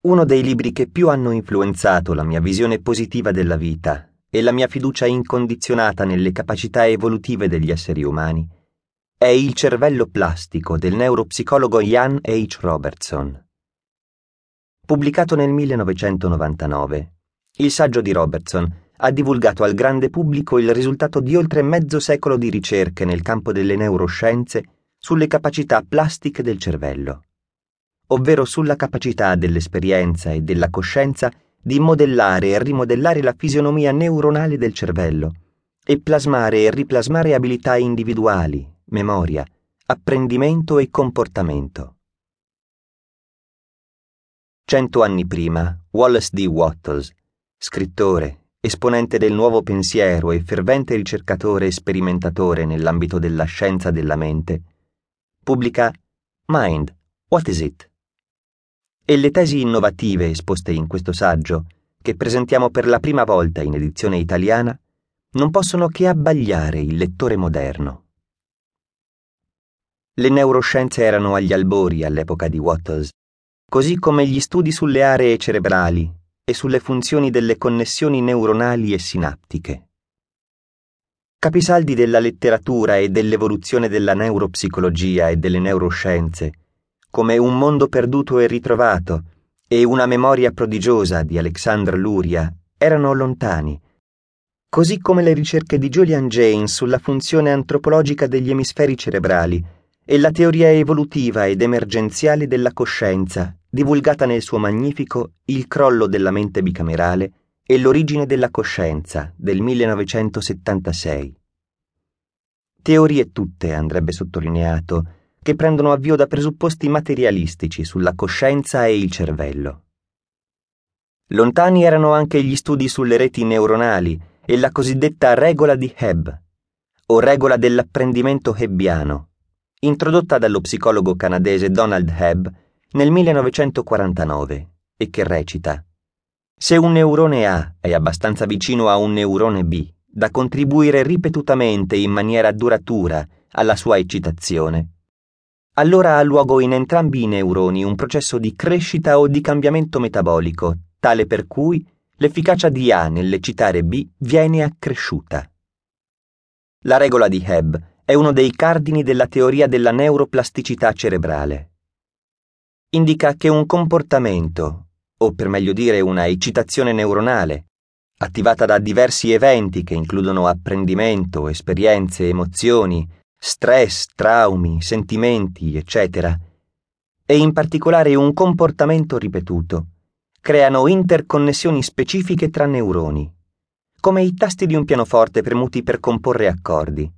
Uno dei libri che più hanno influenzato la mia visione positiva della vita e la mia fiducia incondizionata nelle capacità evolutive degli esseri umani è Il cervello plastico del neuropsicologo Ian H. Robertson. Pubblicato nel 1999, il saggio di Robertson ha divulgato al grande pubblico il risultato di oltre mezzo secolo di ricerche nel campo delle neuroscienze sulle capacità plastiche del cervello ovvero sulla capacità dell'esperienza e della coscienza di modellare e rimodellare la fisionomia neuronale del cervello e plasmare e riplasmare abilità individuali, memoria, apprendimento e comportamento. Cento anni prima, Wallace D. Wattles, scrittore, esponente del nuovo pensiero e fervente ricercatore e sperimentatore nell'ambito della scienza della mente, pubblica Mind, What is it? E le tesi innovative esposte in questo saggio, che presentiamo per la prima volta in edizione italiana, non possono che abbagliare il lettore moderno. Le neuroscienze erano agli albori all'epoca di Wattles, così come gli studi sulle aree cerebrali e sulle funzioni delle connessioni neuronali e sinaptiche. Capisaldi della letteratura e dell'evoluzione della neuropsicologia e delle neuroscienze come Un mondo perduto e ritrovato e Una memoria prodigiosa di Alexandre Luria erano lontani, così come le ricerche di Julian Jaynes sulla funzione antropologica degli emisferi cerebrali e la teoria evolutiva ed emergenziale della coscienza, divulgata nel suo magnifico Il crollo della mente bicamerale e l'origine della coscienza del 1976. Teorie tutte, andrebbe sottolineato, che prendono avvio da presupposti materialistici sulla coscienza e il cervello. Lontani erano anche gli studi sulle reti neuronali e la cosiddetta regola di Hebb, o regola dell'apprendimento hebbiano, introdotta dallo psicologo canadese Donald Hebb nel 1949 e che recita Se un neurone A è abbastanza vicino a un neurone B da contribuire ripetutamente in maniera duratura alla sua eccitazione, allora ha luogo in entrambi i neuroni un processo di crescita o di cambiamento metabolico, tale per cui l'efficacia di A nell'eccitare B viene accresciuta. La regola di Hebb è uno dei cardini della teoria della neuroplasticità cerebrale. Indica che un comportamento, o per meglio dire una eccitazione neuronale, attivata da diversi eventi che includono apprendimento, esperienze, emozioni, stress, traumi, sentimenti, eccetera, e in particolare un comportamento ripetuto, creano interconnessioni specifiche tra neuroni, come i tasti di un pianoforte premuti per comporre accordi,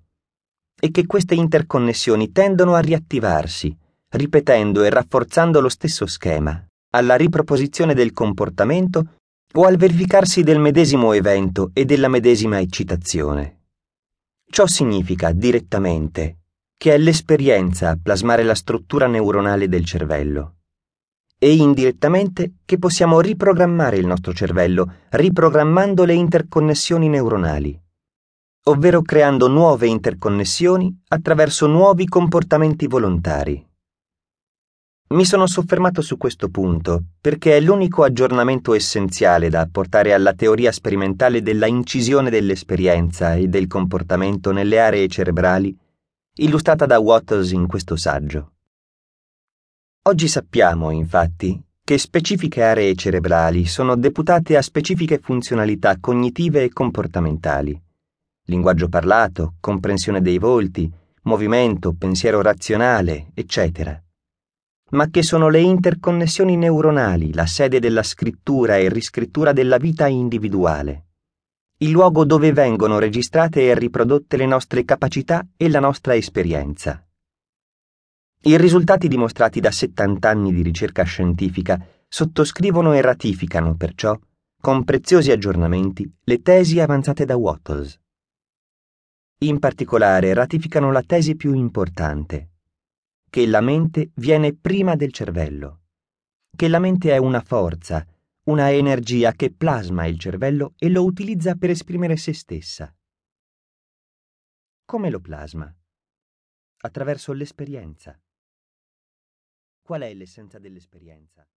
e che queste interconnessioni tendono a riattivarsi, ripetendo e rafforzando lo stesso schema, alla riproposizione del comportamento o al verificarsi del medesimo evento e della medesima eccitazione. Ciò significa direttamente che è l'esperienza a plasmare la struttura neuronale del cervello e indirettamente che possiamo riprogrammare il nostro cervello riprogrammando le interconnessioni neuronali, ovvero creando nuove interconnessioni attraverso nuovi comportamenti volontari. Mi sono soffermato su questo punto perché è l'unico aggiornamento essenziale da apportare alla teoria sperimentale della incisione dell'esperienza e del comportamento nelle aree cerebrali illustrata da Wattles in questo saggio. Oggi sappiamo, infatti, che specifiche aree cerebrali sono deputate a specifiche funzionalità cognitive e comportamentali. Linguaggio parlato, comprensione dei volti, movimento, pensiero razionale, eccetera ma che sono le interconnessioni neuronali la sede della scrittura e riscrittura della vita individuale, il luogo dove vengono registrate e riprodotte le nostre capacità e la nostra esperienza. I risultati dimostrati da 70 anni di ricerca scientifica sottoscrivono e ratificano perciò, con preziosi aggiornamenti, le tesi avanzate da Wattles. In particolare ratificano la tesi più importante, che la mente viene prima del cervello, che la mente è una forza, una energia che plasma il cervello e lo utilizza per esprimere se stessa. Come lo plasma? Attraverso l'esperienza. Qual è l'essenza dell'esperienza?